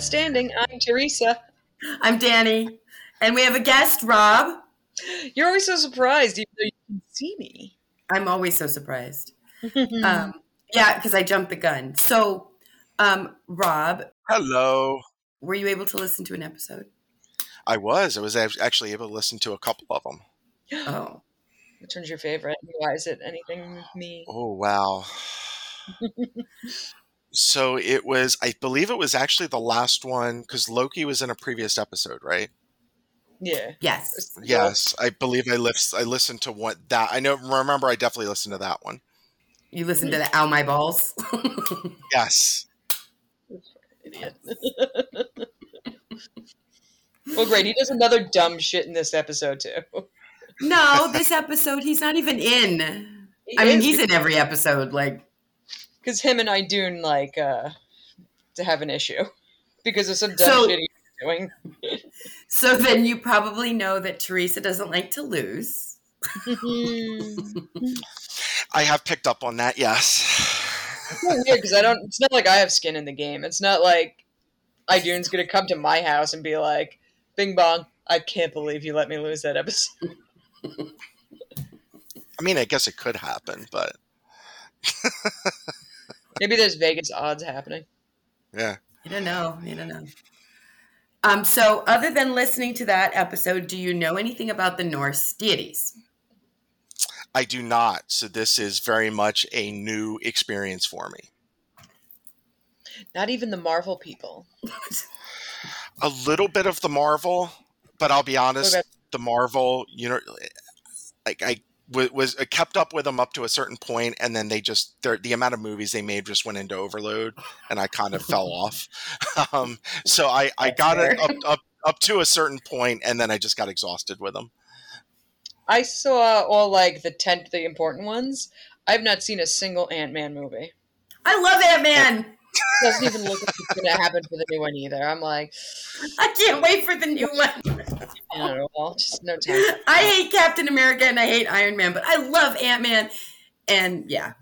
Got Standing. I'm Teresa. I'm Danny. And we have a guest, Rob. You're always so surprised, even though you can see me. I'm always so surprised. um, yeah, because I jumped the gun. So, um, Rob, Hello. were you able to listen to an episode? I was. I was actually able to listen to a couple of them. Oh, Which one's your favorite? Why is it anything with me? Oh, wow. so it was, I believe it was actually the last one because Loki was in a previous episode, right? Yeah. yes. Yes. I believe I, lis- I listened to what that, I know, remember, I definitely listened to that one. You listened to mm. the Ow My Balls? Yes. Idiot. well, great. He does another dumb shit in this episode, too. no, this episode, he's not even in. I mean, he's in every episode. Like, Because him and Idun, like, uh, to have an issue. Because of some dumb So- shit he's doing. so then you probably know that Teresa doesn't like to lose. I have picked up on that, yes. It's weird because I don't. It's not like I have skin in the game. It's not like Idun's gonna come to my house and be like, "Bing bong, I can't believe you let me lose that episode." I mean, I guess it could happen, but Maybe there's Vegas odds happening. yeah. I don't know. I don't know. Um, so, other than listening to that episode, do you know anything about the Norse deities? I do not. So this is very much a new experience for me. Not even the Marvel people. a little bit of the Marvel, but I'll be honest, Okay. the Marvel, you know, like I w- was I kept up with them up to a certain point, and then they just the amount of movies they made just went into overload, and I kind of fell off. Um, so I I That's got it up up up to a certain point, and then I just got exhausted with them. I saw all like the ten, the important ones. I've not seen a single Ant Man movie. I love Ant Man. Doesn't even look like it's gonna happen for the new one either. I'm like, I can't wait for the new one. I don't just no time. I hate Captain America and I hate Iron Man, but I love Ant Man. And yeah,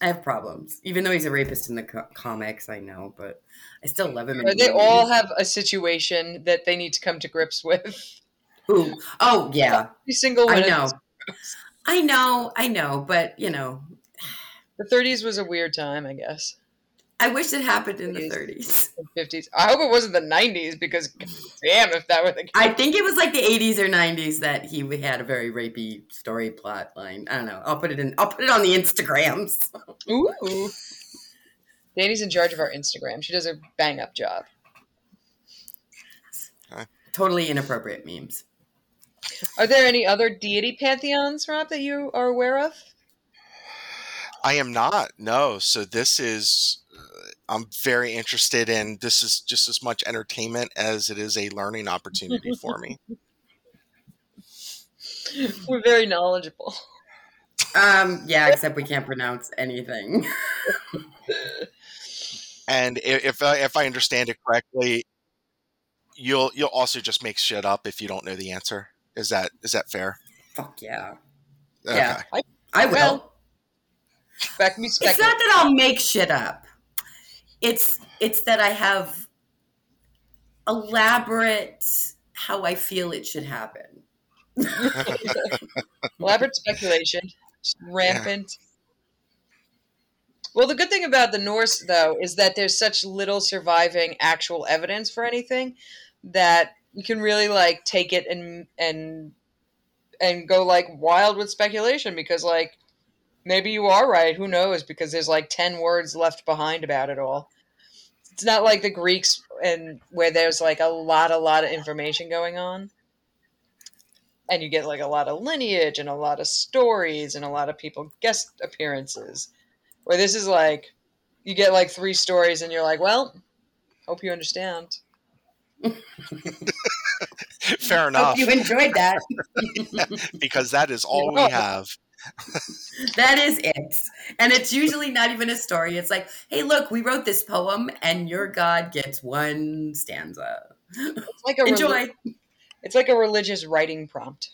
I have problems. Even though he's a rapist in the co- comics, I know, but I still love him. They movies. all have a situation that they need to come to grips with. Who? Oh yeah, Every single one. I know. I know, I know, but you know, The 30s was a weird time, I guess. I wish it happened in the 30s. 50s. I hope it wasn't the 90s because, damn, if that were the case. I think it was like the 80s or 90s that he had a very rapey story plot line. I don't know. I'll put it in. I'll put it on the Instagrams. Ooh. Danny's in charge of our Instagram. She does a bang up job. Totally inappropriate memes. Are there any other deity pantheons, Rob, that you are aware of? I am not. No. So this is. Uh, I'm very interested in. This is just as much entertainment as it is a learning opportunity for me. We're very knowledgeable. Um, yeah, except we can't pronounce anything. And if I, if I understand it correctly, you'll you'll also just make shit up if you don't know the answer. Is that is that fair? Fuck yeah. Okay. Yeah. I will. Well, Spec me it's not that I'll make shit up. It's it's that I have elaborate how I feel it should happen. Elaborate speculation. Rampant. Well, the good thing about the Norse, though, is that there's such little surviving actual evidence for anything that you can really like take it and and and go like wild with speculation because like maybe you are right. Who knows? Because there's like ten words left behind about it all. It's not like the Greeks and where there's like a lot, a lot of information going on and you get like a lot of lineage and a lot of stories and a lot of people guest appearances where this is like you get like three stories and you're like well hope you understand Fair enough, Hope you enjoyed that. because that is all we have. That is it. And it's usually not even a story. It's like, hey, look, we wrote this poem, and your god gets one stanza. it's like a reli- Enjoy. it's like a religious writing prompt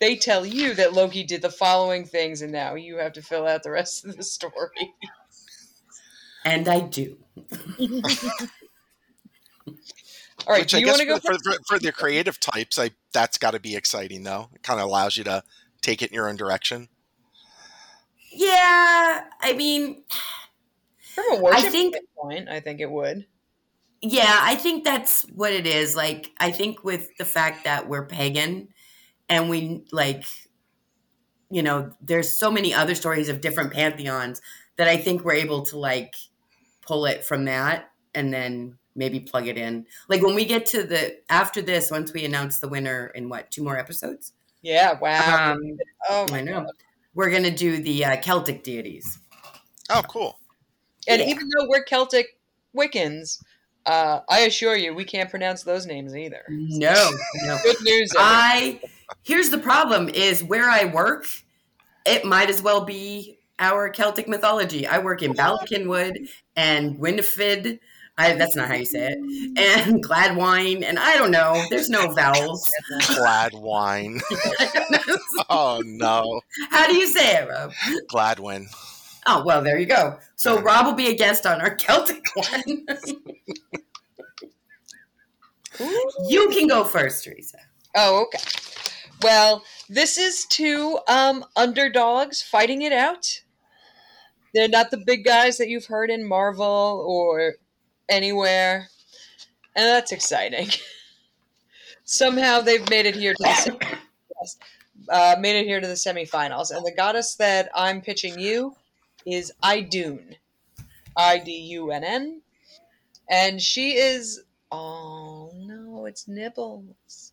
they tell you that loki did the following things and now you have to fill out the rest of the story And I do. All right, Which do you want to go? for, for, for, for the creative types, I that's got to be exciting though. It kind of allows you to take it in your own direction. Yeah, I mean, From a worship think- point, I think it would. yeah, I think that's what it is. Like, I think with the fact that we're pagan and we like, you know, there's so many other stories of different pantheons that I think we're able to like pull it from that and then maybe plug it in. Like when we get to the after this, once we announce the winner in what two more episodes? Yeah. Wow. Um, oh my I know God. we're gonna do the uh, Celtic deities. Oh, cool. And Yeah. even though we're Celtic Wiccans, uh, I assure you, we can't pronounce those names either. No, no. Good news. everyone. I here's the problem: is where I work, it might as well be our Celtic mythology. I work in Ballykinwood and Gwynfyd. I, that's not how you say it. And glad wine. and I don't know. There's no vowels. Glad wine. oh no, how do you say it, Rob? Gladwin. Oh well, there you go. So Rob will be a guest on our Celtic one. you can go first, Teresa. Oh, okay. Well, this is two um, underdogs fighting it out. They're not the big guys that you've heard in Marvel or anywhere, and that's exciting. Somehow they've made it here to the sem- yes, uh, made it here to the semifinals, and the goddess that I'm pitching you is Idun, I D U N N, and she is. Oh no, it's Nibbles.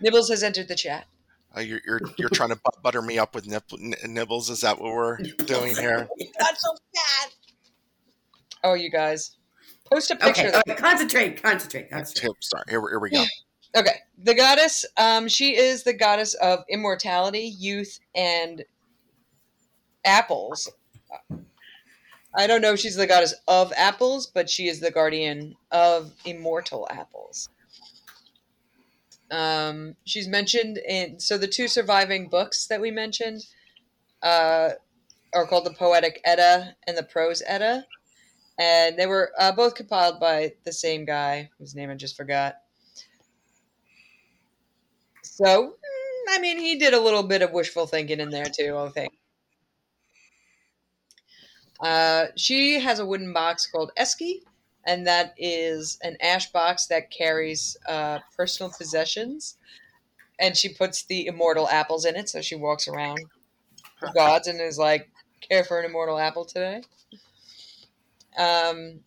Nibbles has entered the chat. Uh, you're, you're you're trying to butter me up with nip, n- nibbles. Is that what we're doing here? Not so bad. Oh, you guys, post a picture. Okay, okay, concentrate, concentrate, concentrate. Here, sorry, here, we- here we go. Okay, the goddess. Um, she is the goddess of immortality, youth, and apples. I don't know if she's the goddess of apples, but she is the guardian of immortal apples. Um, she's mentioned in so the two surviving books that we mentioned uh, are called the Poetic Edda and the Prose Edda, and they were uh, both compiled by the same guy whose name I just forgot. So, mm, I mean, he did a little bit of wishful thinking in there too, I think. Uh, she has a wooden box called Eski, and that is an ash box that carries uh, personal possessions. And she puts the immortal apples in it, so she walks around the gods and is like, "Care for an immortal apple today?" Um,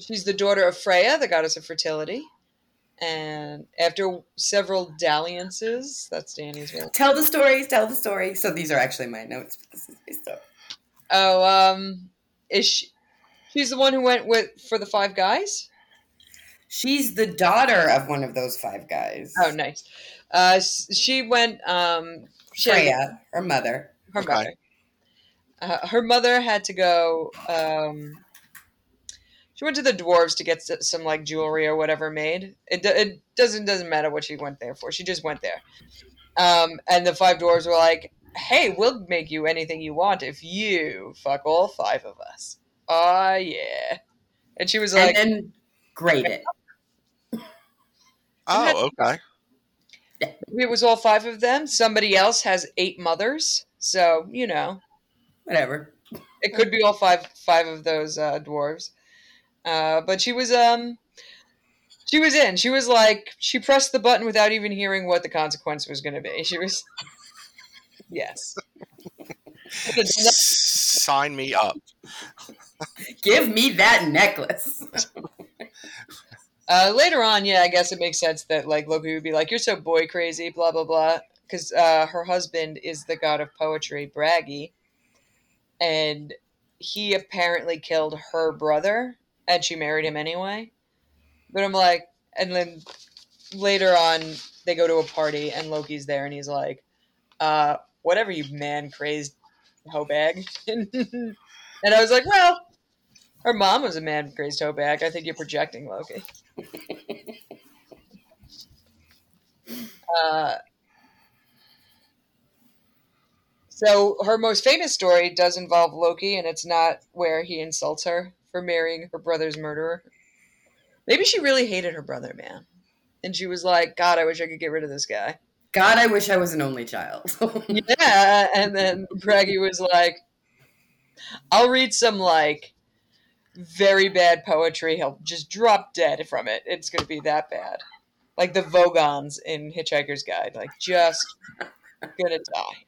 she's the daughter of Freya, the goddess of fertility. And after several dalliances, that's Danny's word. Tell the stories. Tell the story. So these are actually my notes. But this is my stuff. Oh, um, is she? She's the one who went with for the five guys. She's the daughter of one of those five guys. Oh, nice. Uh, she went. Um, she had- Freya, her mother. her Okay. mother. Uh, her mother had to go. Um, she went to the dwarves to get some like jewelry or whatever made. It, it doesn't doesn't matter what she went there for. She just went there. Um, and the five dwarves were like, "Hey, we'll make you anything you want if you fuck all five of us." Ah, yeah. And she was like, and then grade it. Oh, okay. "It was all five of them. Somebody else has eight mothers, so you know." Whatever. It could be all five five of those uh, dwarves. Uh, but she was um she was in. She was like she pressed the button without even hearing what the consequence was going to be. She was yes. Sign me up. Give me that necklace. Uh, later on, yeah, I guess it makes sense that like Loki would be like, "You're so boy crazy," blah blah blah, because uh, her husband is the god of poetry, Bragi, and he apparently killed her brother, and she married him anyway. But I'm like, and then later on, they go to a party, and Loki's there, and he's like, uh, "Whatever, you man crazed hoe bag," and I was like, "Well." Her mom was a man crazed hoe bag. I think you're projecting, Loki. Uh, So her most famous story does involve Loki, and it's not where he insults her for marrying her brother's murderer. Maybe she really hated her brother, man. And she was like, God, I wish I could get rid of this guy. God, I wish I was an only child. yeah. And then Bragi was like, I'll read some like very bad poetry. He'll just drop dead from it. It's going to be that bad. Like the Vogons in Hitchhiker's Guide. Like, just gonna die.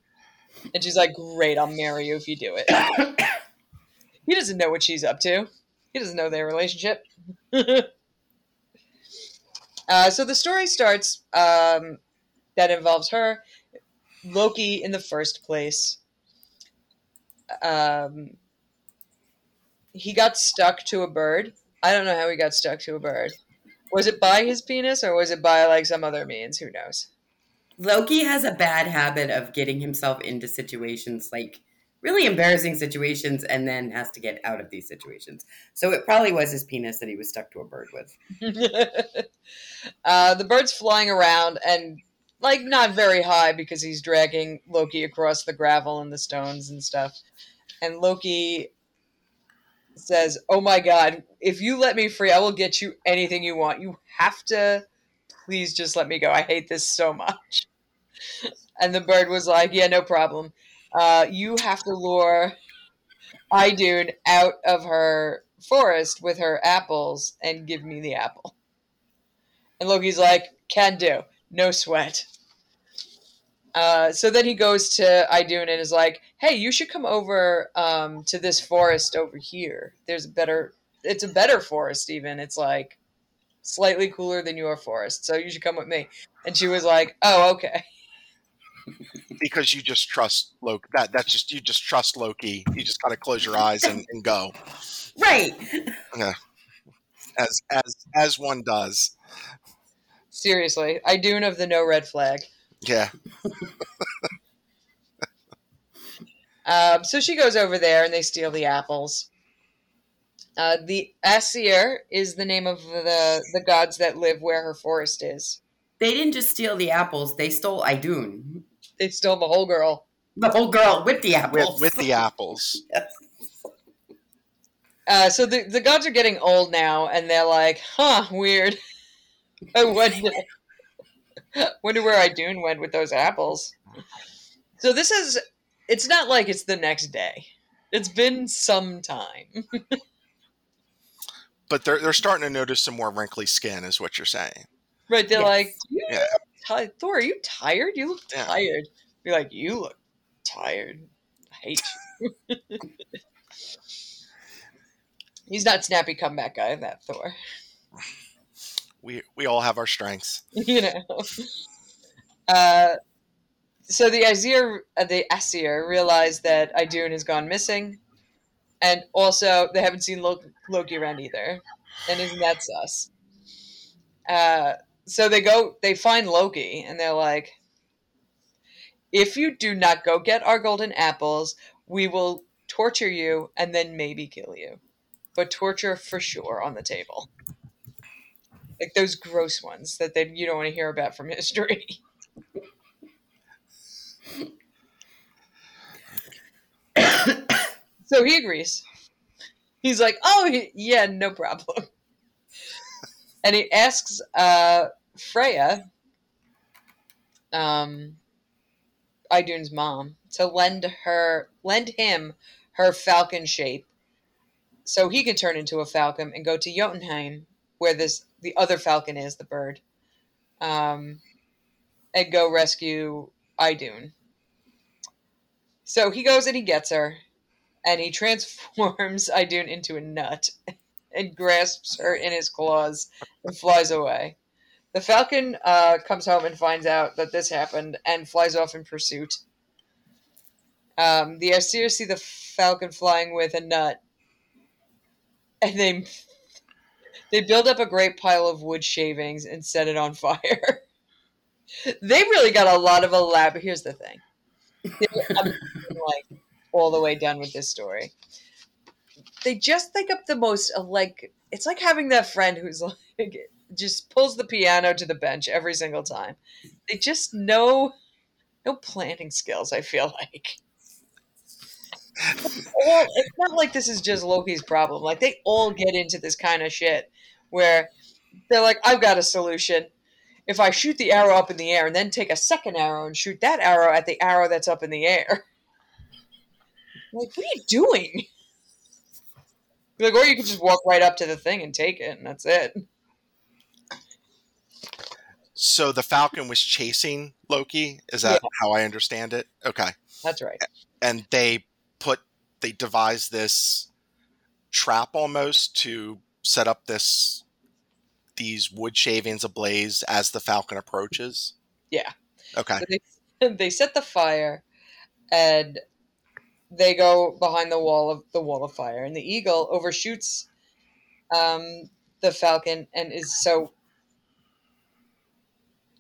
And she's like, Great, I'll marry you if you do it. he doesn't know what she's up to, he doesn't know their relationship. uh, so the story starts um, that involves her, Loki in the first place. Um, he got stuck to a bird. I don't know how he got stuck to a bird. Was it by his penis or was it by like some other means? Who knows? Loki has a bad habit of getting himself into situations like really embarrassing situations and then has to get out of these situations. So it probably was his penis that he was stuck to a bird with. uh, the bird's flying around and like not very high because he's dragging Loki across the gravel and the stones and stuff. And Loki says, "Oh my god, if you let me free, I will get you anything you want. You have to please just let me go. I hate this so much." And the bird was like, "Yeah, no problem. Uh, you have to lure Idun out of her forest with her apples and give me the apple." And Loki's like, "Can do. No sweat." Uh, so then he goes to Idun and is like, "Hey, you should come over um, to this forest over here. There's a better. It's a better forest. Even it's like slightly cooler than your forest. So you should come with me." And she was like, "Oh, okay." Because you just trust Loki. That that's just you just trust Loki. You just gotta close your eyes and, and go. Right. Yeah. As as as one does. Seriously, Idun of the no red flag. Yeah. Um, so she goes over there and they steal the apples. Uh, the Aesir is the name of the the gods that live where her forest is. They didn't just steal the apples; they stole Idun, They stole the whole girl. the whole girl with the apples. with the apples. Uh, so the the gods are getting old now, and they're like, "Huh, weird." I wonder, wonder where Idun went with those apples. So this is. It's not like it's the next day. It's been some time. But they're they're starting to notice some more wrinkly skin, is what you're saying. Right? They're Yes. like, "You Yeah. Thor, are you tired? You look Yeah. tired." Be like, "You look tired. I hate you." He's not snappy comeback guy, that Thor. We we all have our strengths. you know. Uh, so the Aesir, uh, the Aesir realize that Idun has gone missing, and also they haven't seen Lo- Loki around either. And isn't that sus? Uh, so they go, they find Loki, and they're like, "If you do not go get our golden apples, we will torture you and then maybe kill you, but torture for sure on the table." Like those gross ones that they, you don't want to hear about from history. so he agrees. He's like, "Oh, he- yeah, no problem." and he asks uh, Freya, um, Idun's mom, to lend her, lend him her falcon shape, so he can turn into a falcon and go to Jotunheim, where this the other falcon is, the bird, um, and go rescue Idun. So he goes and he gets her, and he transforms Idun into a nut and grasps her in his claws and flies away. The falcon uh, comes home and finds out that this happened and flies off in pursuit. Um, the Aesir see the falcon flying with a nut, and they they build up a great pile of wood shavings and set it on fire. they really got a lot of elaborate. Here's the thing. I'm like all the way done with this story. They just think up the most uh, like it's like having that friend who's like just pulls the piano to the bench every single time. They just know no planning skills. I feel like all, it's not like this is just Loki's problem. Like they all get into this kind of shit where they're like, I've got a solution. If I shoot the arrow up in the air and then take a second arrow and shoot that arrow at the arrow that's up in the air. Like, what are you doing? Like, or you could just walk right up to the thing and take it, and that's it. So the Falcon was chasing Loki. Is that Yeah. how I understand it? Okay. That's right. And they put they devised this trap almost to set up this these wood shavings ablaze as the Falcon approaches. Yeah. Okay. So they, they set the fire, and they go behind the wall of the wall of fire, and the eagle overshoots um, the falcon, and is so.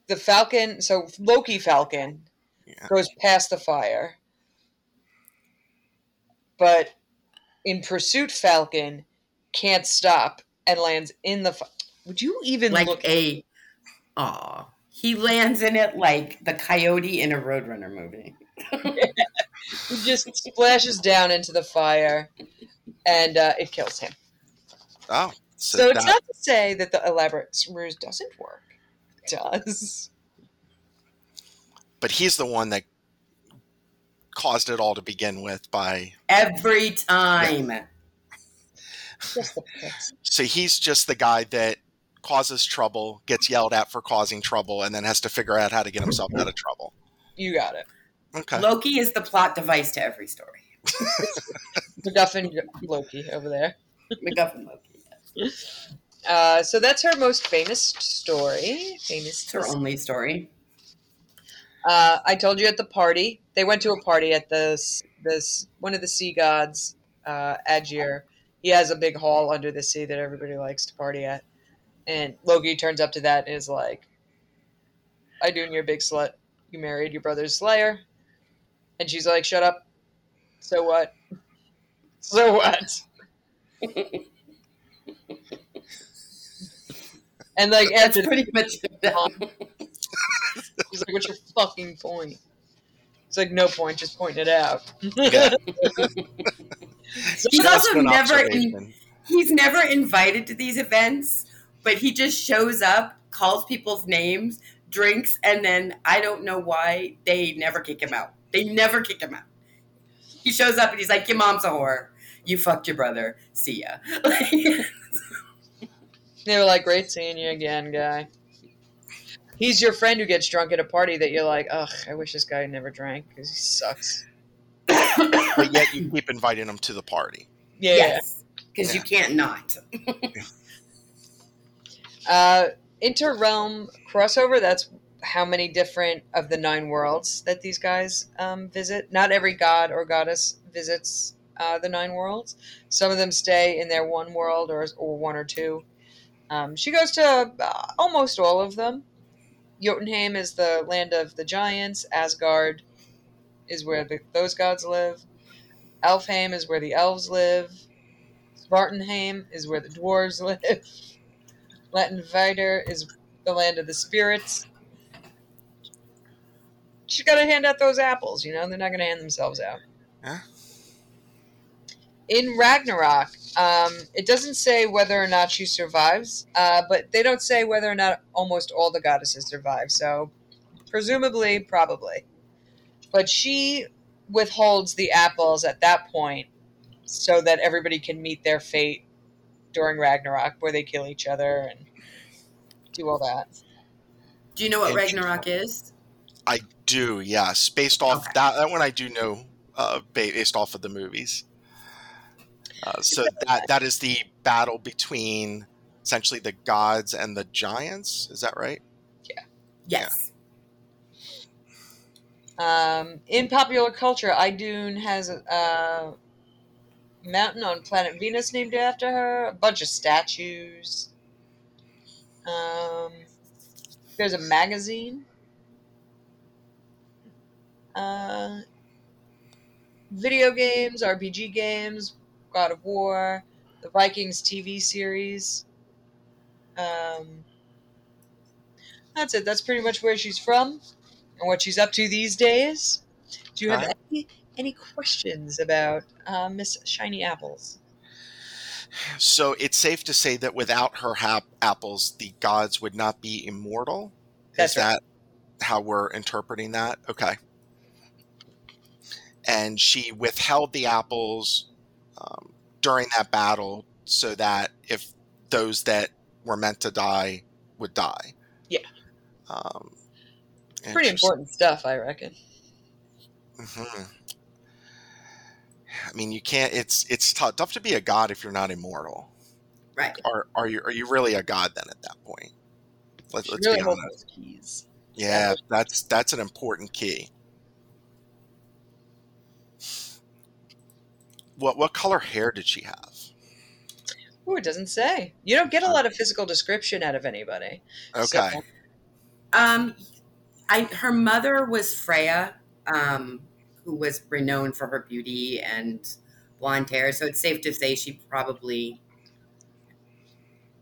The falcon, so Loki Falcon, Yeah. goes past the fire, but in pursuit Falcon can't stop and lands in the. Fi- Would you even like look? a aw. He lands in it like the coyote in a Roadrunner movie. He just splashes down into the fire, and uh, it kills him. Oh. So, So, it's that, not to say that the elaborate ruse doesn't work. It does. but he's the one that caused it all to begin with by Every time. Just so he's just the guy that causes trouble, gets yelled at for causing trouble, and then has to figure out how to get himself out of trouble. You got it. Okay. Loki is the plot device to every story. MacGuffin Loki over there. MacGuffin Loki. Uh, so that's her most famous story. Famous. It's her only story. Uh, I told you at the party. They went to a party at this this one of the sea gods, uh, Aegir. He has a big hall under the sea that everybody likes to party at. And Loki turns up to that and is like, "I doing your big slut. You married your brother's slayer." And she's like, "Shut up. So what? So what?" And like That's after pretty much it. He's like, "What's your fucking point?" It's like, "No point, just pointing it out." Yeah. He's also never in, he's never invited to these events, but he just shows up, calls people's names, drinks, and then I don't know why they never kick him out. They never kick him out. He shows up and he's like, "Your mom's a whore. You fucked your brother. See ya." They were like, "Great seeing you again, guy." He's your friend who gets drunk at a party that you're like, "Ugh, I wish this guy never drank because he sucks." but yet you keep inviting him to the party. Yeah. Yes, because you can't not. Uh, interrealm crossover. That's how many different of the nine worlds that these guys um, visit. Not every god or goddess visits uh, the nine worlds. Some of them stay in their one world or, or one or two. Um, she goes to uh, almost all of them. Jotunheim is the land of the giants. Asgard is where the, those gods live. Elfheim is where the elves live. Svartenheim is where the dwarves live. Latin Vider is the land of the spirits. She's got to hand out those apples, you know? They're not going to hand themselves out. Yeah. In Ragnarok, um, it doesn't say whether or not she survives, uh, but they don't say whether or not almost all the goddesses survive. So, presumably, probably. But she withholds the apples at that point so that everybody can meet their fate during Ragnarok, where they kill each other and do all that. Do you know what Interesting. Ragnarok is? I do, yes. Based off Okay. that, that one, I do know. Uh, based off of the movies. Uh, so that that is the battle between essentially the gods and the giants. Is that right? Yeah. Yes. Um, in popular culture, Idun has a, a mountain on planet Venus named after her, a bunch of statues. Um, there's a magazine. Uh, video games, RPG games, God of War, the Vikings TV series. Um, that's it. That's pretty much where she's from and what she's up to these days. Do you have Alright. any any questions about uh, Miss Shiny Apples? So it's safe to say that without her hap- apples, the gods would not be immortal. That's Is that how we're interpreting that? Okay. And she withheld the apples um, during that battle so that if those that were meant to die would die. Yeah. Um, Pretty important stuff, I reckon. hmm I mean, you can't. It's it's tough, tough to be a god if you're not immortal. Right. Are are you are you really a god then at that point? Let, let's really be honest. Yeah, that's that's an important key. What what color hair did she have? Ooh, it doesn't say. You don't get a lot of physical description out of anybody. Okay. So- Um, I her mother was Freya, um, who was renowned for her beauty and blonde hair. So it's safe to say she probably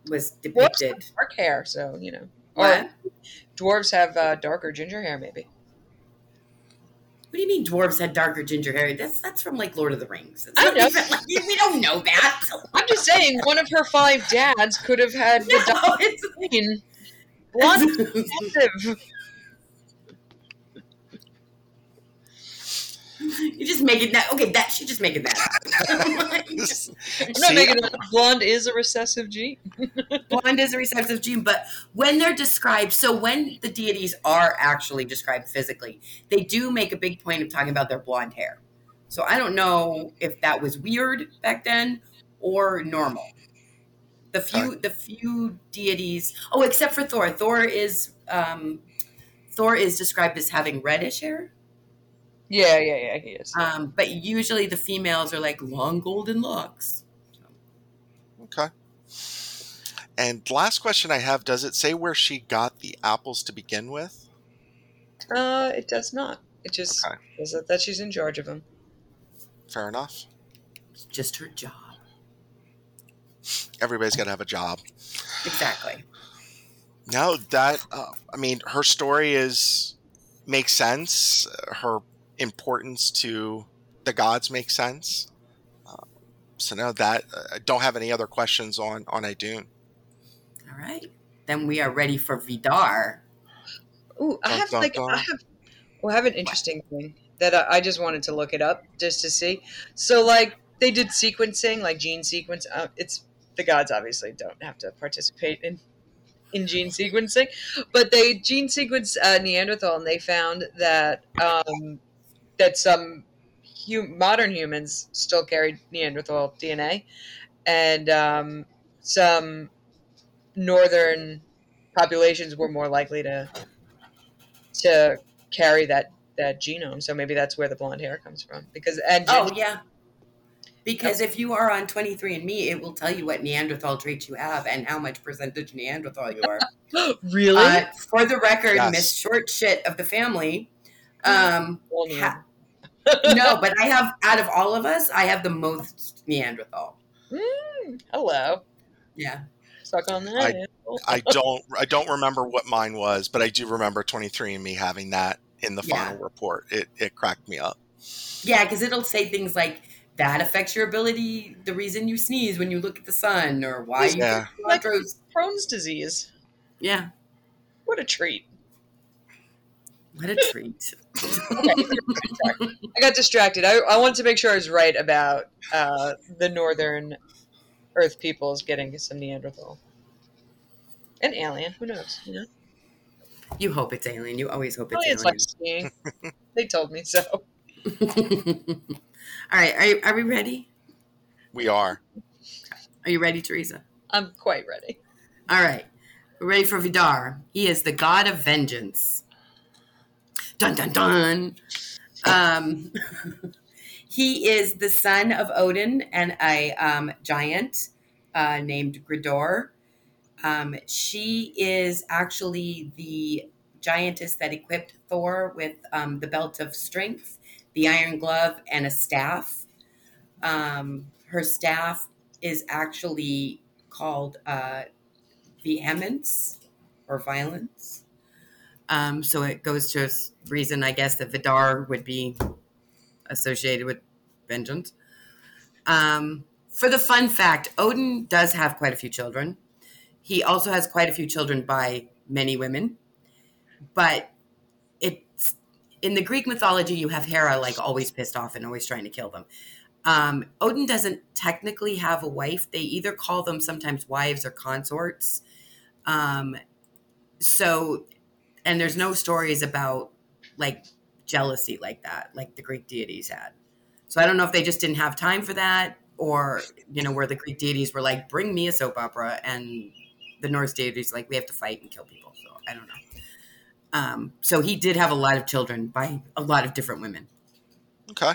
was depicted. Dark hair, so you know. What? Dwarves have uh, darker ginger hair, maybe. What do you mean dwarves had darker ginger hair? That's that's from like Lord of the Rings. It's I know. even, like, we don't know that. I'm just saying, one of her five dads could have had the No, it's, dark skin, blonde, You're just making that. Okay, that she just making that. I'm not See, making it. Blonde is a recessive gene. blonde is a recessive gene, but when they're described, so when the deities are actually described physically, they do make a big point of talking about their blonde hair. So I don't know if that was weird back then or normal. The few, the few deities. Oh, except for Thor. Thor is um, Thor is described as having reddish hair. Yeah, yeah, yeah. He is. Um, but usually the females are like long golden locks. Okay. And last question I have: Does it say where she got the apples to begin with? Uh, it does not. It just Okay. says that, that she's in charge of them. Fair enough. It's just her job. Everybody's got to have a job. Exactly. No, that uh, I mean, her story is makes sense. Her importance to the gods makes sense. Uh, so now that I don't have any other questions on on Idun. All right. Then we are ready for Vidar. Ooh, I Dun, have dun, like dun. I have well, I have an interesting thing that I, I just wanted to look it up just to see. So like they did sequencing, like gene sequence. Uh, it's the gods obviously don't have to participate in in gene sequencing, but they gene sequenced uh, Neanderthal and they found that um, that some hu- modern humans still carried Neanderthal DNA, and um, some northern populations were more likely to to carry that that genome. So maybe that's where the blonde hair comes from. Because and Oh, yeah. Because if you are on 23andMe, it will tell you what Neanderthal traits you have and how much percentage Neanderthal you are. really, Uh, for the record, Yes. Miss Short Shit of the family. Um, Well, Nean- ha- no, but I have, out of all of us, I have the most Neanderthal. Mm, hello, Yeah. stuck on that. I don't I don't remember what mine was, but I do remember 23andMe having that in the Yeah. final report. It it cracked me up. Yeah, because it'll say things like, that affects your ability, the reason you sneeze when you look at the sun, or why you Yeah. get cilantros. Crohn's disease. Yeah. What a treat. What a treat. I got distracted. I, I wanted to make sure I was right about uh, the northern Earth peoples getting some Neanderthal. An alien, who knows? You know? You hope it's alien. You always hope Aliens it's like skiing. they told me so. All right, are, you, are we ready? We are. Are you ready, Teresa? I'm quite ready. All right, we're ready for Vidar. He is the god of vengeance. Dun dun dun. Um, he is the son of Odin and a um, giant uh, named Gridor. Um, she is actually the giantess that equipped Thor with um, the belt of strength, the iron glove, and a staff. Um, her staff is actually called uh, vehemence or violence. Um, so it goes to reason, I guess, that Vidar would be associated with vengeance. Um, for the fun fact, Odin does have quite a few children. He also has quite a few children by many women, but it's in the Greek mythology. You have Hera like always pissed off and always trying to kill them. Um, Odin doesn't technically have a wife. They either call them sometimes wives or consorts. Um, so, and there's no stories about like jealousy like that, like the Greek deities had. So I don't know if they just didn't have time for that, or you know, where the Greek deities were like, "Bring me a soap opera," and the Norse deities like, "We have to fight and kill people." So I don't know. Um, so he did have a lot of children by a lot of different women. Okay.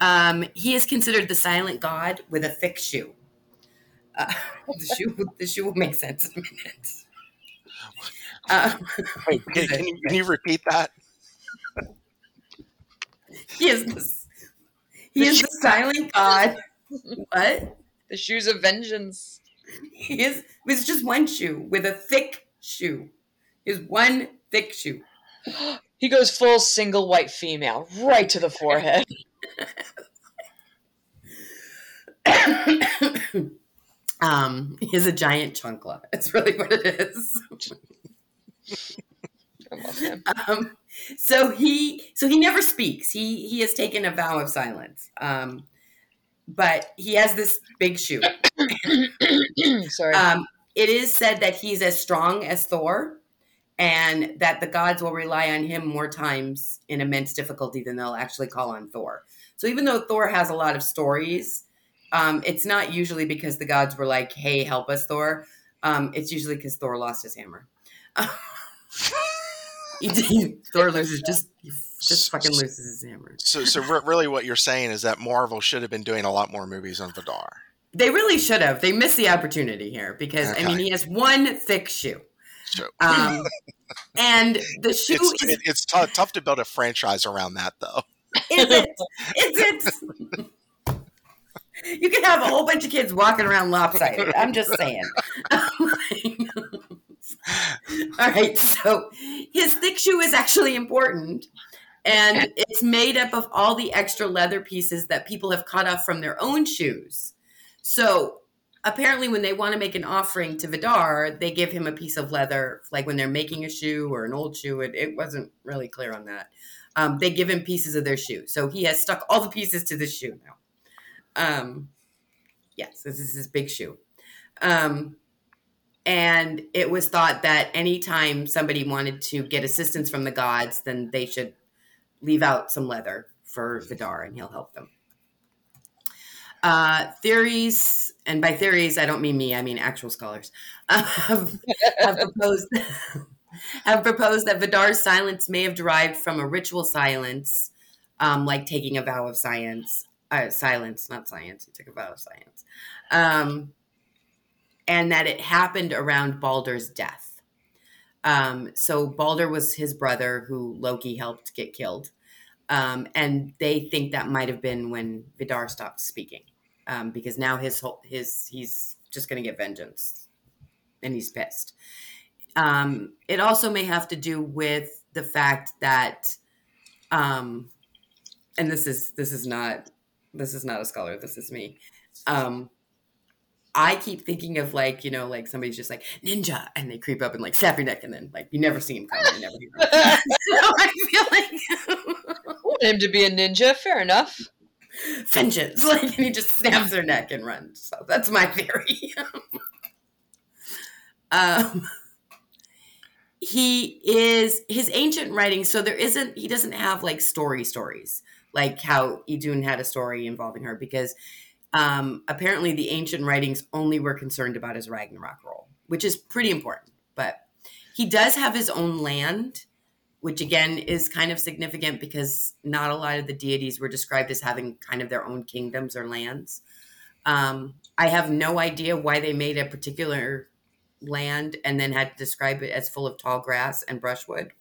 Um, he is considered the silent god with a thick shoe. Uh, the shoe, the shoe will make sense in a minute. Uh, Wait, can, can, you, can you repeat that? He is the, he is the silent god. What? The shoes of vengeance. He is. It's just one shoe with a thick shoe. Is one thick shoe. he goes full single white female, right to the forehead. um, he's a giant chunkla. It's really what it is. Um, so he so he never speaks. He he has taken a vow of silence. Um, but he has this big shoe. Sorry. Um, it is said that he's as strong as Thor, and that the gods will rely on him more times in immense difficulty than they'll actually call on Thor. So even though Thor has a lot of stories, um, it's not usually because the gods were like, "Hey, help us, Thor." Um, it's usually because Thor lost his hammer. Thor loses just just fucking loses his hammer. So, so really, what you're saying is that Marvel should have been doing a lot more movies on Vidar. They really should have. They missed the opportunity here because okay. I mean he has one thick shoe. Um, and the shoe it's, is it, it's t- tough to build a franchise around that, though. Is it? Is it? you can have a whole bunch of kids walking around lopsided. I'm just saying. All right, so his thick shoe is actually important. And it's made up of all the extra leather pieces that people have cut off from their own shoes. So apparently, when they want to make an offering to Vidar, they give him a piece of leather, like when they're making a shoe or an old shoe. It, it wasn't really clear on that. Um, they give him pieces of their shoe. So he has stuck all the pieces to the shoe now. Um, yes, this is his big shoe. Um, and it was thought that anytime somebody wanted to get assistance from the gods, then they should leave out some leather for Vidar and he'll help them. Uh, theories, and by theories, I don't mean me, I mean actual scholars, have, have proposed have proposed that Vidar's silence may have derived from a ritual silence, um, like taking a vow of science, uh, silence, not science. He took a vow of science, um, and that it happened around Balder's death. Um, so Balder was his brother who Loki helped get killed. Um, and they think that might have been when Vidar stopped speaking, um, because now his whole, his he's just going to get vengeance, and he's pissed. Um, it also may have to do with the fact that, um, and this is this is not this is not a scholar. This is me. Um, I keep thinking of like, you know, like somebody's just like ninja and they creep up and like snap your neck and then like you never see him coming. You never hear him. so I feel like want him to be a ninja, fair enough. Vengeance. Like and he just snaps their neck and runs. So that's my theory. um he is his ancient writings, so there isn't he doesn't have like story stories like how Idun had a story involving her because um, apparently, the ancient writings only were concerned about his Ragnarok role, which is pretty important. But he does have his own land, which again is kind of significant because not a lot of the deities were described as having kind of their own kingdoms or lands. Um, I have no idea why they made a particular land and then had to describe it as full of tall grass and brushwood.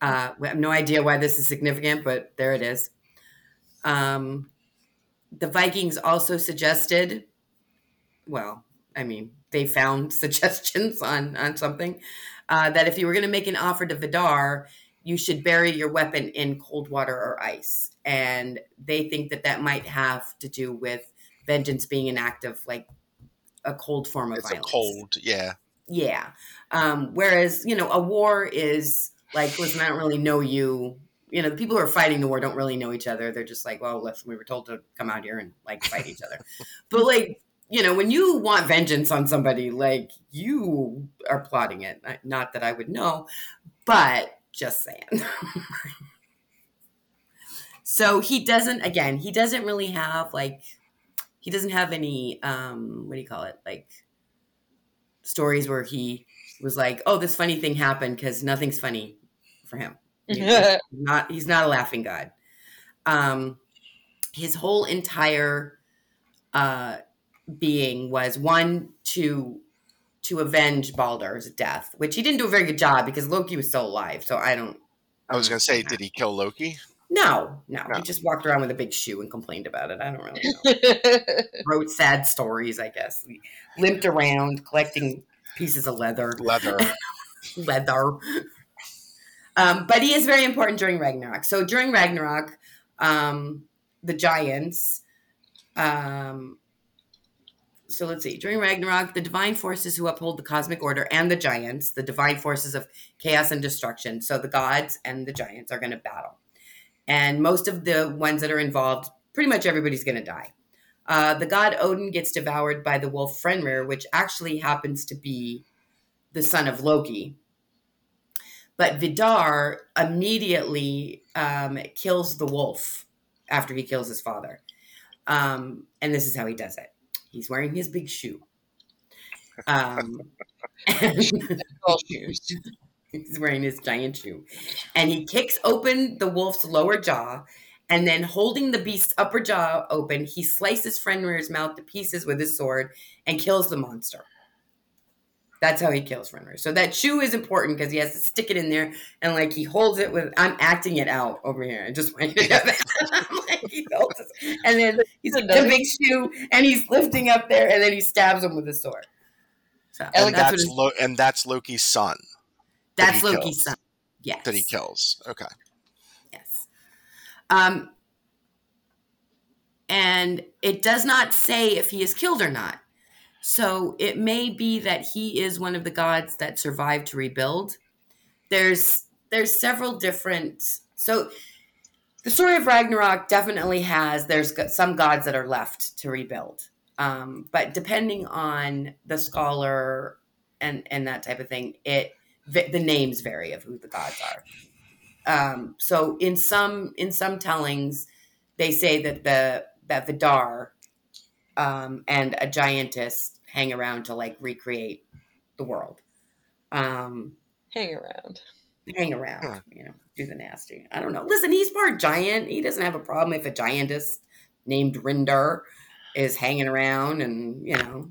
Uh, we have no idea why this is significant, but there it is. Um, the Vikings also suggested, well, I mean, they found suggestions on on something uh, that if you were going to make an offer to Vidar, you should bury your weapon in cold water or ice. And they think that that might have to do with vengeance being an act of like a cold form of It's violence. a cold, yeah. Yeah. Um, whereas, you know, a war is like, listen, I don't really know you. You know, the people who are fighting the war don't really know each other. They're just like, well, listen, we were told to come out here and like fight each other. But like, you know, when you want vengeance on somebody, like you are plotting it. Not that I would know, but just saying. so he doesn't, again, he doesn't really have like, he doesn't have any, um, what do you call it? Like, stories where he was like, "Oh, this funny thing happened," because nothing's funny for him. He's not he's not a laughing god. Um, his whole entire uh, being was one to to avenge Baldur's death, which he didn't do a very good job because Loki was still alive. So I don't. I was going to say, did he kill Loki? No, no, No. He just walked around with a big shoe and complained about it. I don't really know. Wrote sad stories, I guess. He limped around collecting pieces of leather. Leather. leather. Um, but he is very important during Ragnarok. So during Ragnarok, um, the giants. Um, so let's see. During Ragnarok, the divine forces who uphold the cosmic order and the giants, the divine forces of chaos and destruction. So the gods and the giants are going to battle. And most of the ones that are involved, pretty much everybody's going to die. Uh, the god Odin gets devoured by the wolf Fenrir, which actually happens to be the son of Loki. But Vidar immediately um, kills the wolf after he kills his father. Um, and this is how he does it he's wearing his big shoe. Um, he's wearing his giant shoe. And he kicks open the wolf's lower jaw. And then, holding the beast's upper jaw open, he slices Fenrir's mouth to pieces with his sword and kills the monster. That's how he kills runners. So that shoe is important because he has to stick it in there and like he holds it with. I'm acting it out over here. I just want you to know that. like he holds it, and then he's the big shoe and he's lifting up there and then he stabs him with his sword. So And that's, that's, Lo- and that's Loki's son that's he Loki's kills. son. Yes. that he kills. Okay. Yes. Um, and it does not say if he is killed or not. So it may be that he is one of the gods that survived to rebuild. There's there's several different so the story of Ragnarok definitely has there's some gods that are left to rebuild. Um, but depending on the scholar and and that type of thing, it the names vary of who the gods are um, so in some in some tellings they say that the that Vidar um, and a giantess hang around to like recreate the world um, Hang around. hang around Huh. you know do the nasty i don't know listen he's part giant he doesn't have a problem if a giantess named Rinder is hanging around and you know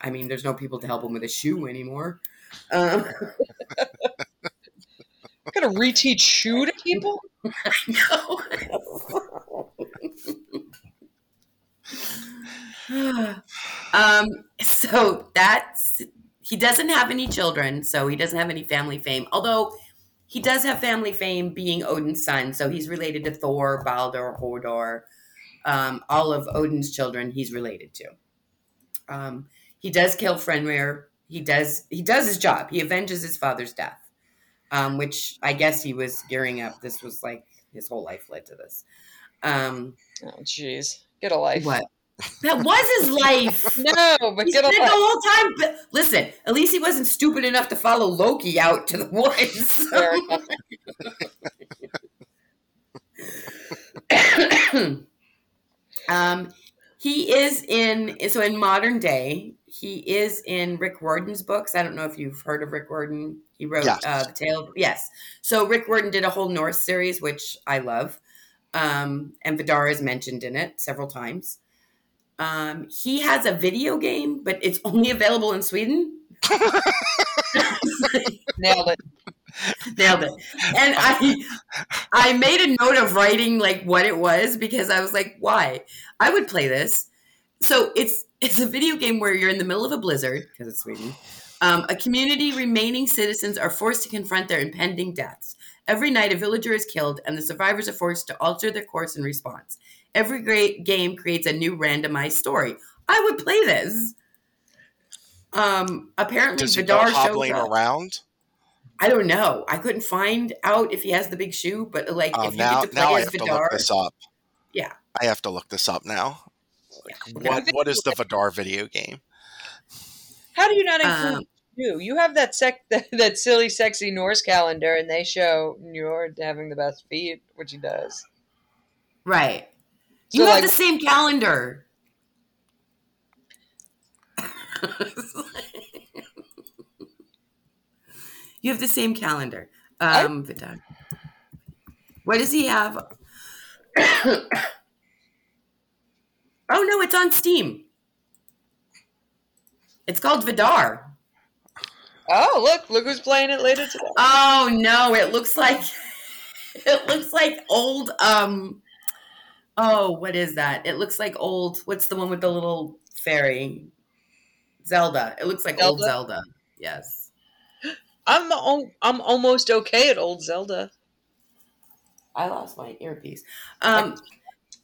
i mean there's no people to help him with a shoe anymore um, I'm gonna reteach shoe to people. No. um, so that's he doesn't have any children, so he doesn't have any family fame. Although he does have family fame being Odin's son, so he's related to Thor, Baldur, Hodor, um, all of Odin's children. He's related to. Um, he does kill Fenrir. He does he does his job. He avenges his father's death, um, which I guess he was gearing up. This was like his whole life led to this. Um, Oh, jeez. Get a life. what? That was his life. No, but He get spent the whole time. But listen, at least he wasn't stupid enough to follow Loki out to the woods. Um, he is in so in modern day. He is in Rick Riordan's books. I don't know if you've heard of Rick Riordan. He wrote Yes. uh, the Tale. Yes. So Rick Riordan did a whole Norse series, which I love, um, and Vidar is mentioned in it several times. Um, he has a video game, but it's only available in Sweden. Nailed it. Nailed it. And I I made a note of writing like what it was because I was like, why? I would play this. So it's it's a video game where you're in the middle of a blizzard because it's Sweden. Um, a community remaining citizens are forced to confront their impending deaths. Every night, a villager is killed, and the survivors are forced to alter their course in response. Every great game creates a new randomized story. I would play this. Um, apparently, Does he go Vidar shows hobbling up. around? I don't know. I couldn't find out if he has the big shoe, but like Oh, if you now, get to play now I as have to look this up. Yeah. I have to look this up now. Like, Okay. what what is the Vidar video game? How do you not include Um, you? You have that sec that, that silly, sexy Norse calendar, and they show Njord having the best feet, which he does. right? So, You have like- the same calendar. you have the same calendar. Um, Vidar. What does he have? oh no, it's on Steam. It's called Vidar. Oh, look! Look who's playing it later today. Oh no, it looks like it looks like old um oh, what is that? It looks like old what's the one with the little fairy? Zelda. It looks like old Zelda? Zelda. Yes. I'm al- I'm almost okay at old Zelda. I lost my earpiece. Um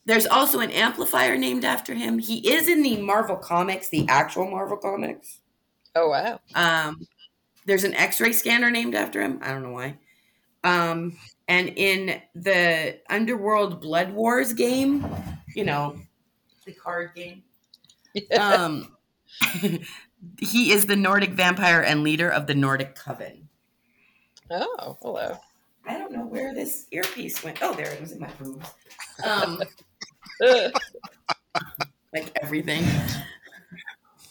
there's also an amplifier named after him. He is in the Marvel comics, the actual Marvel comics. Oh wow! Um, there's an X-ray scanner named after him. I don't know why. Um, and in the Underworld Blood Wars game, you know, the card game. Um, he is the Nordic vampire and leader of the Nordic Coven. oh, hello. I don't know where this earpiece went. Oh, there it was in my boobs. Um, like everything.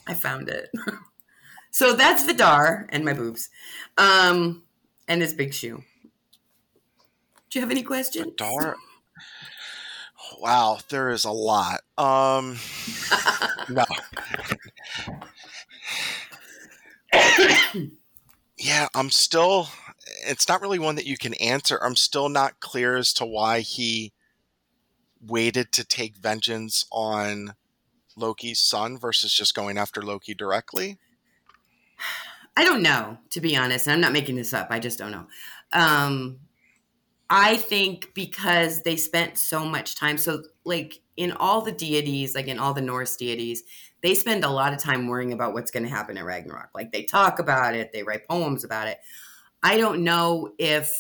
I found it. so that's Vidar and my boobs. Um and his big shoe. Do you have any questions? Vidar. Wow, there is a lot. Um, no. yeah, I'm still. It's not really one that you can answer. I'm still not clear as to why he waited to take vengeance on Loki's son versus just going after Loki directly. I don't know, to be honest. And I'm not making this up. I just don't know. Um I think because they spent so much time so like in all the deities, like in all the Norse deities, they spend a lot of time worrying about what's going to happen at Ragnarok. Like they talk about it, they write poems about it. I don't know if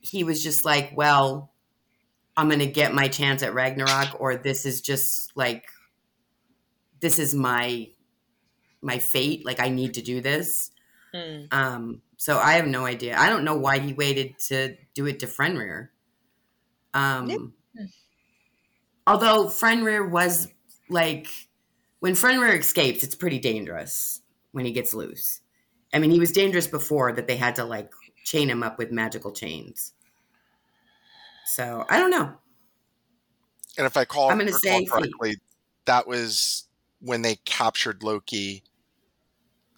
he was just like, well, I'm going to get my chance at Ragnarok or this is just like this is my my fate, like I need to do this. Hmm. Um so I have no idea. I don't know why he waited to do it to Fenrir. Um Yep. although Fenrir was like when Fenrir escapes, it's pretty dangerous when he gets loose. I mean, he was dangerous before that they had to like chain him up with magical chains. So I don't know. And if I call, I'm gonna say fate. correctly, that was when they captured Loki.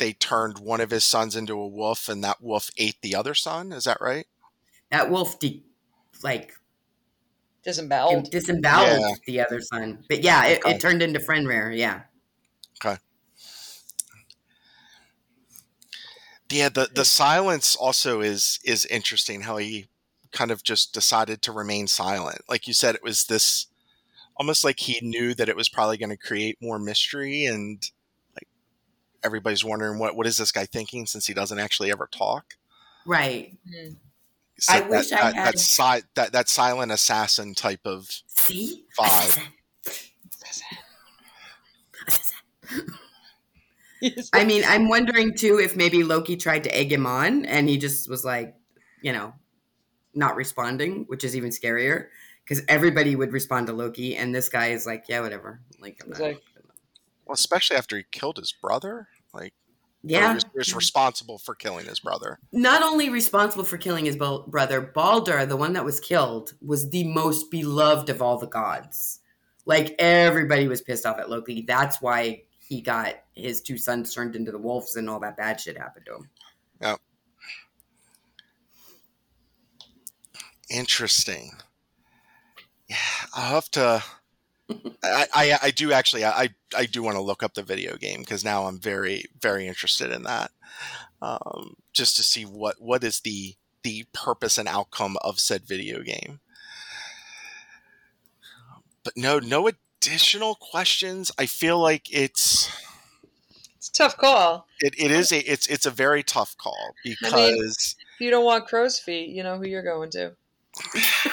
They turned one of his sons into a wolf, and that wolf ate the other son. Is that right? That wolf de- like Disemboweled. disemboweled Yeah. the other son. But yeah, it, Okay. it turned into Fenrir. Yeah. Okay. Yeah, the the silence also is is interesting. How he kind of just decided to remain silent. Like you said, it was this almost like he knew that it was probably going to create more mystery, and like everybody's wondering what what is this guy thinking since he doesn't actually ever talk. Right. Hmm. So I that, wish I had- that, si- that that silent assassin type of See? Five. I mean, I'm wondering too if maybe Loki tried to egg him on and he just was like, you know, not responding, which is even scarier because everybody would respond to Loki, and this guy is like, yeah, whatever. Like, I'm not. like- well, especially after he killed his brother. Like, yeah, was, was responsible for killing his brother. not only responsible for killing his brother, Balder, the one that was killed, was the most beloved of all the gods. Like everybody was pissed off at Loki. That's why he got his two sons turned into the wolves and all that bad shit happened to him. Interesting. Yeah, I'll have to. I, I, I do actually I, I do want to look up the video game because now I'm very very interested in that. Um, just to see what what is the the purpose and outcome of said video game. But no, no additional questions. I feel like it's It's a tough call. it, it is a it's it's a very tough call because If you don't want crow's feet, you know who you're going to.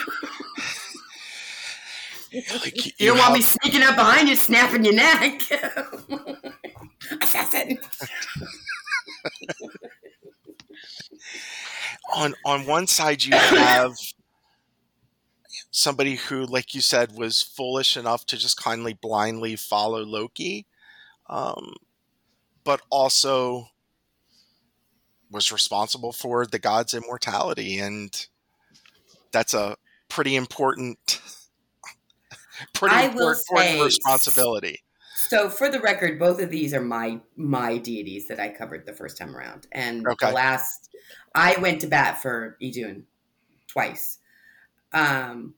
like, You don't want me sneaking up behind you, snapping your neck. Assassin. on on one side you have somebody who like you said was foolish enough to just kindly blindly follow loki um, but also was responsible for the god's immortality and that's a pretty important pretty I will important say- responsibility So, for the record, both of these are my my deities that I covered the first time around, and Okay. the last I went to bat for Idun twice. Um,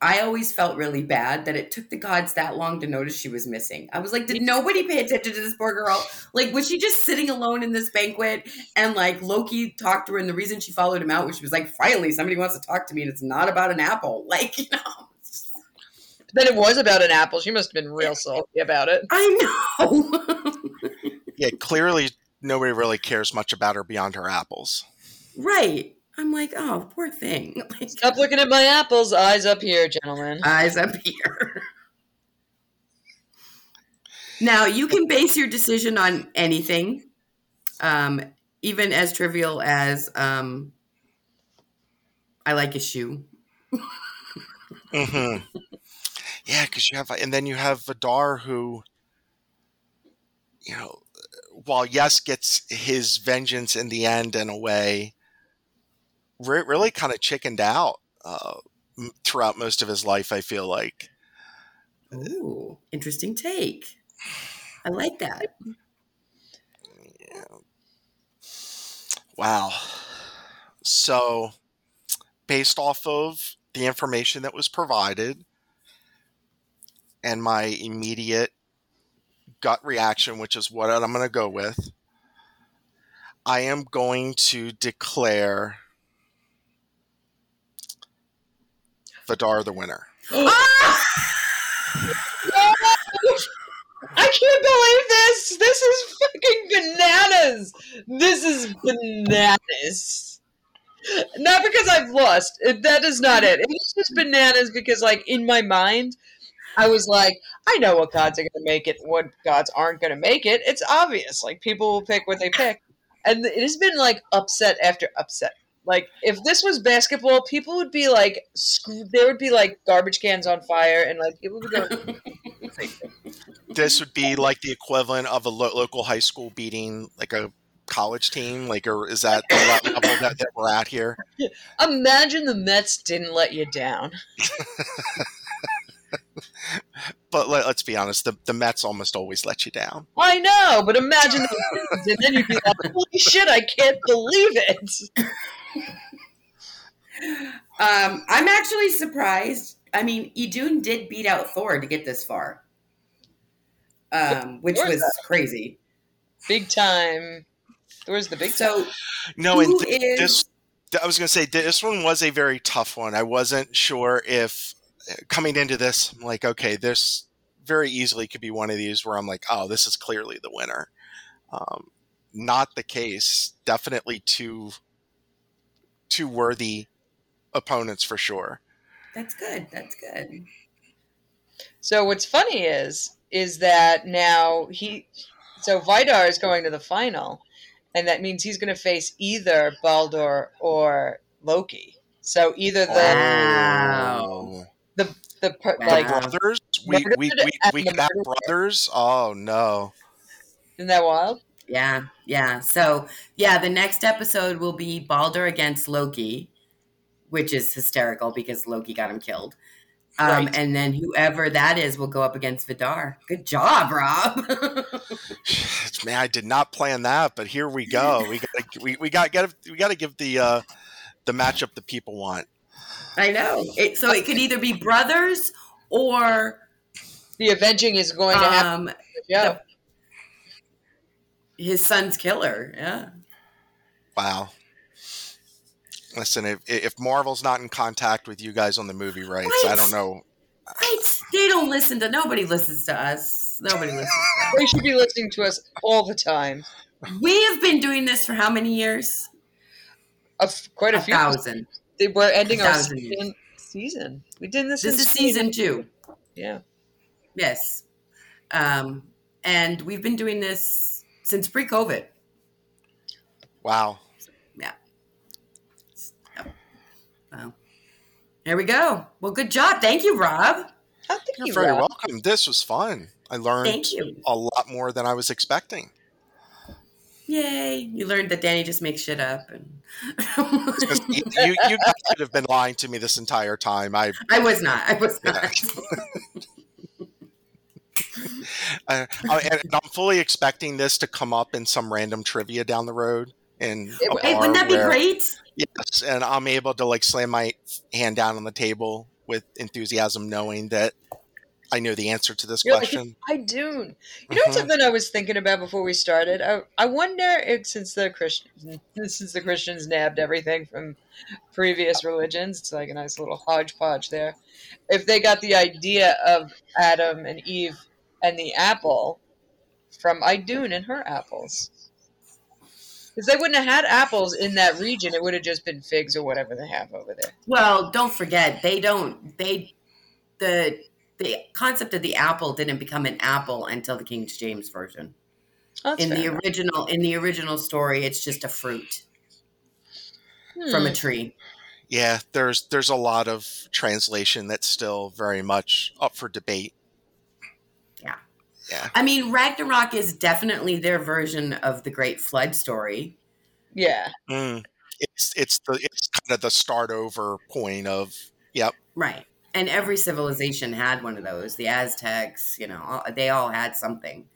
I always felt really bad that it took the gods that long to notice she was missing. I was like, did nobody pay attention to this poor girl? Like, was she just sitting alone in this banquet? And like Loki talked to her, and the reason she followed him out was she was like, finally, somebody wants to talk to me, and it's not about an apple. Like, you know. It's just- Then it was about an apple. She must have been real salty about it. I know. yeah clearly nobody really cares much about her beyond her apples Right. I'm like, oh, poor thing. Like, Stop looking at my apples. Eyes up here, gentlemen. eyes up here. now, you can base your decision on anything, um, even as trivial as um, I like a shoe. hmm Yeah, because you have, and then you have Vidar, who, you know, while yes gets his vengeance in the end in a way, re- really kind of chickened out uh, throughout most of his life. I feel like. Ooh, interesting take. I like that. Wow. So, based off of the information that was provided and my immediate gut reaction, which is what I'm going to go with, I am going to declare Vidar the winner. Ah! I can't believe this. This is fucking bananas. This is bananas. Not because I've lost. That is not it. It's just bananas because, like, in my mind, I was like, I know what gods are going to make it, what gods aren't going to make it. It's obvious. Like, people will pick what they pick. And it has been, like, upset after upset. Like, if this was basketball, people would be like, sc- there would be, like, garbage cans on fire, and, like, people would go, This would be like the equivalent of a lo- local high school beating like a college team. Like, or is that the level that, that we're at here? Imagine the Mets didn't let you down. But let, let's be honest, the, the Mets almost always let you down. I know, but imagine the and then you'd be like, "Holy shit! I can't believe it!" Um, I'm actually surprised. I mean, Idun did beat out Thor to get this far, um, which Thor's was crazy. Big time. Where's the big time? So, No, and th- is- this I was going to say this one was a very tough one. I wasn't sure if coming into this, I'm like, okay, this very easily could be one of these where I'm like, oh, this is clearly the winner. Um, not the case. Definitely two two worthy opponents for sure. that's good. That's good. So what's funny is, is that now he, so Vidar is going to the final, and that means he's going to face either Baldur or Loki. So either the Wow. The per- Wow. like brothers, we we we, we the could have murdered. brothers. Oh no. isn't that wild? Yeah, yeah. So, yeah, the next episode will be Balder against Loki, which is hysterical because Loki got him killed. Um, Right. And then whoever that is will go up against Vidar. Good job, Rob. Man, I did not plan that, but here we go. We got we, we got get we got to give the uh, the matchup the people want. I know. It, so it could either be brothers or The avenging is going to happen. um, Yeah. his son's killer. Yeah. Wow. Listen, if if Marvel's not in contact with you guys on the movie rights, I don't know. Right? They don't listen to nobody listens to us. Nobody listens to They should be listening to us all the time. We have been doing this for how many years? A f- quite a, A few. thousand. They- We're ending our season. season. We did this. This is season two. Yeah. Yes. Um, and we've been doing this since pre COVID. Wow. Yeah. Well, there we go. Well, good job. Thank you, Rob. I think You're you very Rob. welcome. This was fun. I learned Thank you. a lot more than I was expecting. Yay. You learned that Danny just makes shit up. And you, you, could have been lying to me this entire time. I, I was not. I was Yeah. not. Uh, I and I'm fully expecting this to come up in some random trivia down the road. And hey, wouldn't that be great? Yes, and I'm able to like slam my hand down on the table with enthusiasm, knowing that I know the answer to this You're like, question. I do. You know Mhm. something I was thinking about before we started? I, I wonder if since the Christians since the Christians nabbed everything from previous religions, it's like a nice little hodgepodge there. If they got the idea of Adam and Eve and the apple from Idun and her apples. Because they wouldn't have had apples in that region. It would have just been figs or whatever they have over there. Well, don't forget they don't they the the concept of the apple didn't become an apple until the King James version. That's in the fair enough. original in the original story, it's just a fruit from Hmm. a tree. Yeah, there's there's a lot of translation that's still very much up for debate. Yeah. Yeah. I mean, Ragnarok is definitely their version of the Great Flood story. yeah. Mm. It's it's the it's kind of the start over point of yep. Right. And every civilization had one of those. The Aztecs, you know, all, they all had something.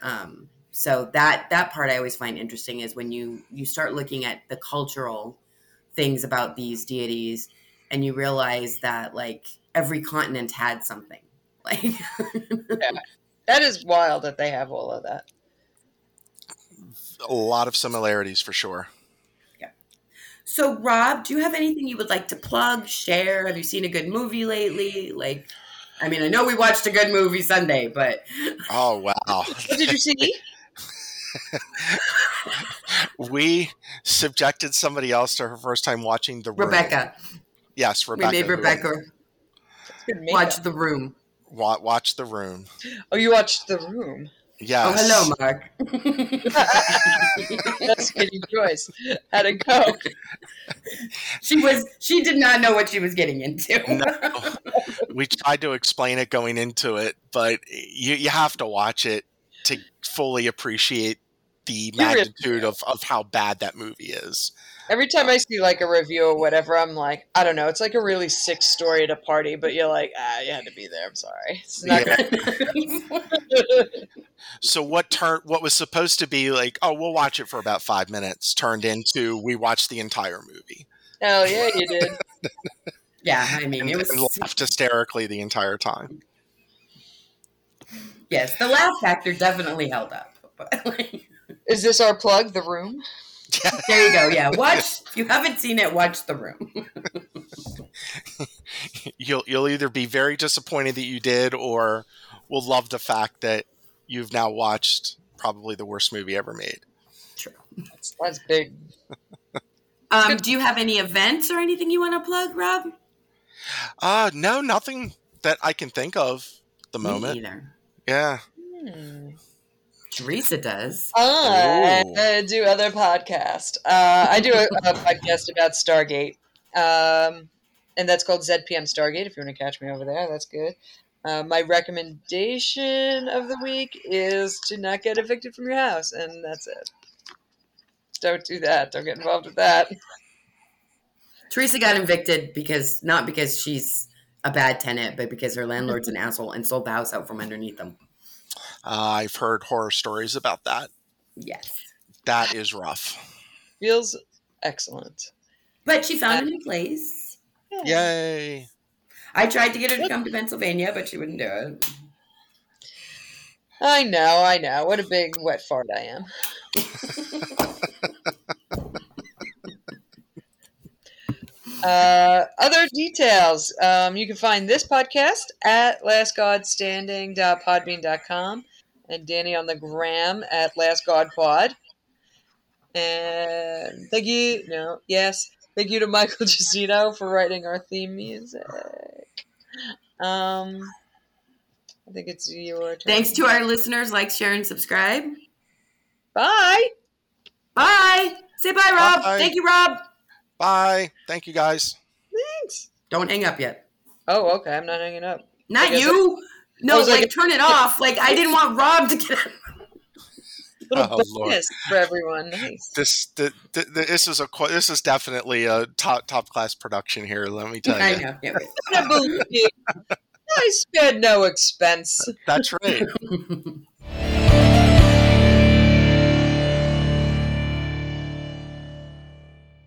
Um, so that that part I always find interesting is when you you start looking at the cultural things about these deities, and you realize that like every continent had something. Like, That is wild that they have all of that. A lot of similarities for sure. So Rob, do you have anything you would like to plug, share? Have you seen a good movie lately? Like, I mean, I know we watched a good movie Sunday, but Oh wow. What did you see? we subjected somebody else to her first time watching the Room. Rebecca, Yes, Rebecca. we made who- Rebecca Good makeup. watch The Room. Watch the room. Oh, you watched The Room. Yes. Oh, hello, Mark. That's a good choice. How'd it go? she was. She did not know what she was getting into. No. we tried to explain it going into it, but you you have to watch it to fully appreciate the You really magnitude of, of how bad that movie is. Every time I see like a review or whatever, I'm like, I don't know. It's like a really sick story at a party, but you're like, ah, you had to be there. I'm sorry. It's not Yeah. So what turned what was supposed to be like, oh, we'll watch it for about five minutes, turned into we watched the entire movie Oh yeah, you did. yeah, I mean, and, it and was. laughed hysterically the entire time. Yes, the laugh factor definitely held up. But like, Is this our plug, The Room? There you go. Yeah, watch. If you haven't seen it, watch The Room. You'll you'll either be very disappointed that you did, or will love the fact that you've now watched probably the worst movie ever made. True. That's, that's big. Um, do you have any events or anything you want to plug, Rob? Uh no, nothing that I can think of at the Me moment. either. Yeah. Hmm. Teresa does. I Ooh. uh, do other podcast. Uh, I do a, a podcast about Stargate, um, and that's called ZPM Stargate. If you want to catch me over there, that's good. Uh, my recommendation of the week is to not get evicted from your house, and that's it. Don't do that. Don't get involved with that. Teresa got evicted because not because she's a bad tenant, but because her landlord's an asshole and sold the house out from underneath them. Uh, I've heard horror stories about that. Yes. That is rough. Feels excellent. But she found a new place. Yay. I tried to get her to come to Pennsylvania, but she wouldn't do it. I know, I know. What a big wet fart I am. Uh, other details. Um, you can find this podcast at lastgodstanding.podbean.com and Danny on the gram at lastgodpod. And thank you. No, yes. Thank you to Michael Giacino for writing our theme music. Um, I think it's your turn. Thanks to our listeners. Like, share, and subscribe. Bye. Bye. Say bye, Rob. Bye. Thank you, Rob. Bye. Thank you guys. Thanks. Don't hang up yet. Oh, okay. I'm not hanging up. Not you. I No, was like, like- turn it off. Like I didn't want Rob to get. Little Oh, Lord. for everyone. Nice. This the, the, the, this is a this is definitely a top top class production here. Let me tell you. I know. Yeah, I believe you. I spared no expense. That's right. wait.